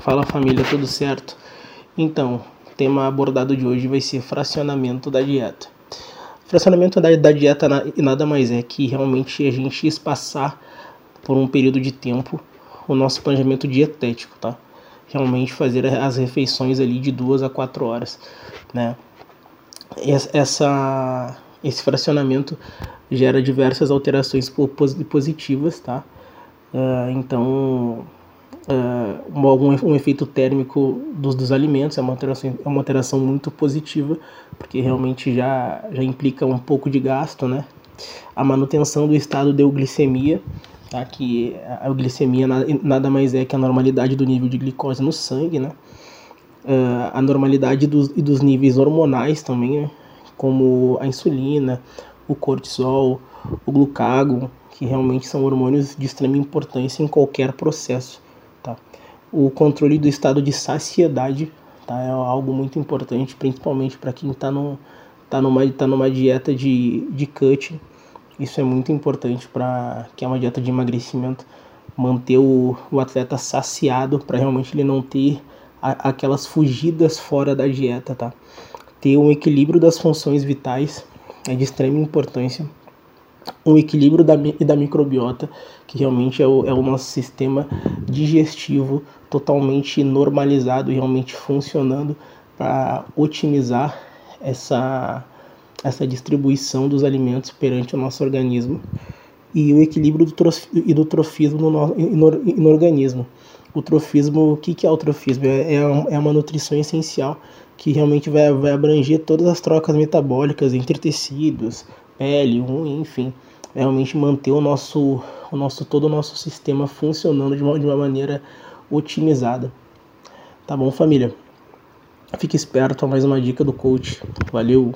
Fala família, tudo certo? Então, o tema abordado de hoje vai ser fracionamento da dieta. Fracionamento da, da dieta nada mais é que realmente a gente espaçar por um período de tempo o nosso planejamento dietético, tá? Realmente fazer as refeições ali de duas a quatro horas, né? Essa, esse fracionamento gera diversas alterações positivas, tá? Uh, então, uh, um, efeito térmico dos, dos alimentos é uma, alteração, é uma alteração muito positiva, porque realmente já, já implica um pouco de gasto, né? A manutenção do estado de euglicemia, tá? que a euglicemia nada mais é que a normalidade do nível de glicose no sangue, né? Uh, a normalidade dos, dos níveis hormonais também, né? como a insulina, o cortisol, o glucagon, que realmente são hormônios de extrema importância em qualquer processo. Tá? O controle do estado de saciedade tá? é algo muito importante, principalmente para quem está tá numa, tá numa dieta de, de cut. Isso é muito importante para que é uma dieta de emagrecimento, manter o, o atleta saciado para realmente ele não ter a, aquelas fugidas fora da dieta, tá? Ter um equilíbrio das funções vitais é de extrema importância um equilíbrio da, da microbiota, que realmente é o, é o nosso sistema digestivo totalmente normalizado e realmente funcionando para otimizar essa, essa distribuição dos alimentos perante o nosso organismo e o equilíbrio do, trof, e do trofismo no, no, no, no organismo. O trofismo, o que, que é o trofismo? É, é uma nutrição essencial que realmente vai, vai abranger todas as trocas metabólicas entre tecidos, pele, unha, enfim, realmente manter o nosso, o nosso todo o nosso sistema funcionando de uma, de uma maneira otimizada. Tá bom, família? Fique esperto a mais uma dica do coach. Valeu!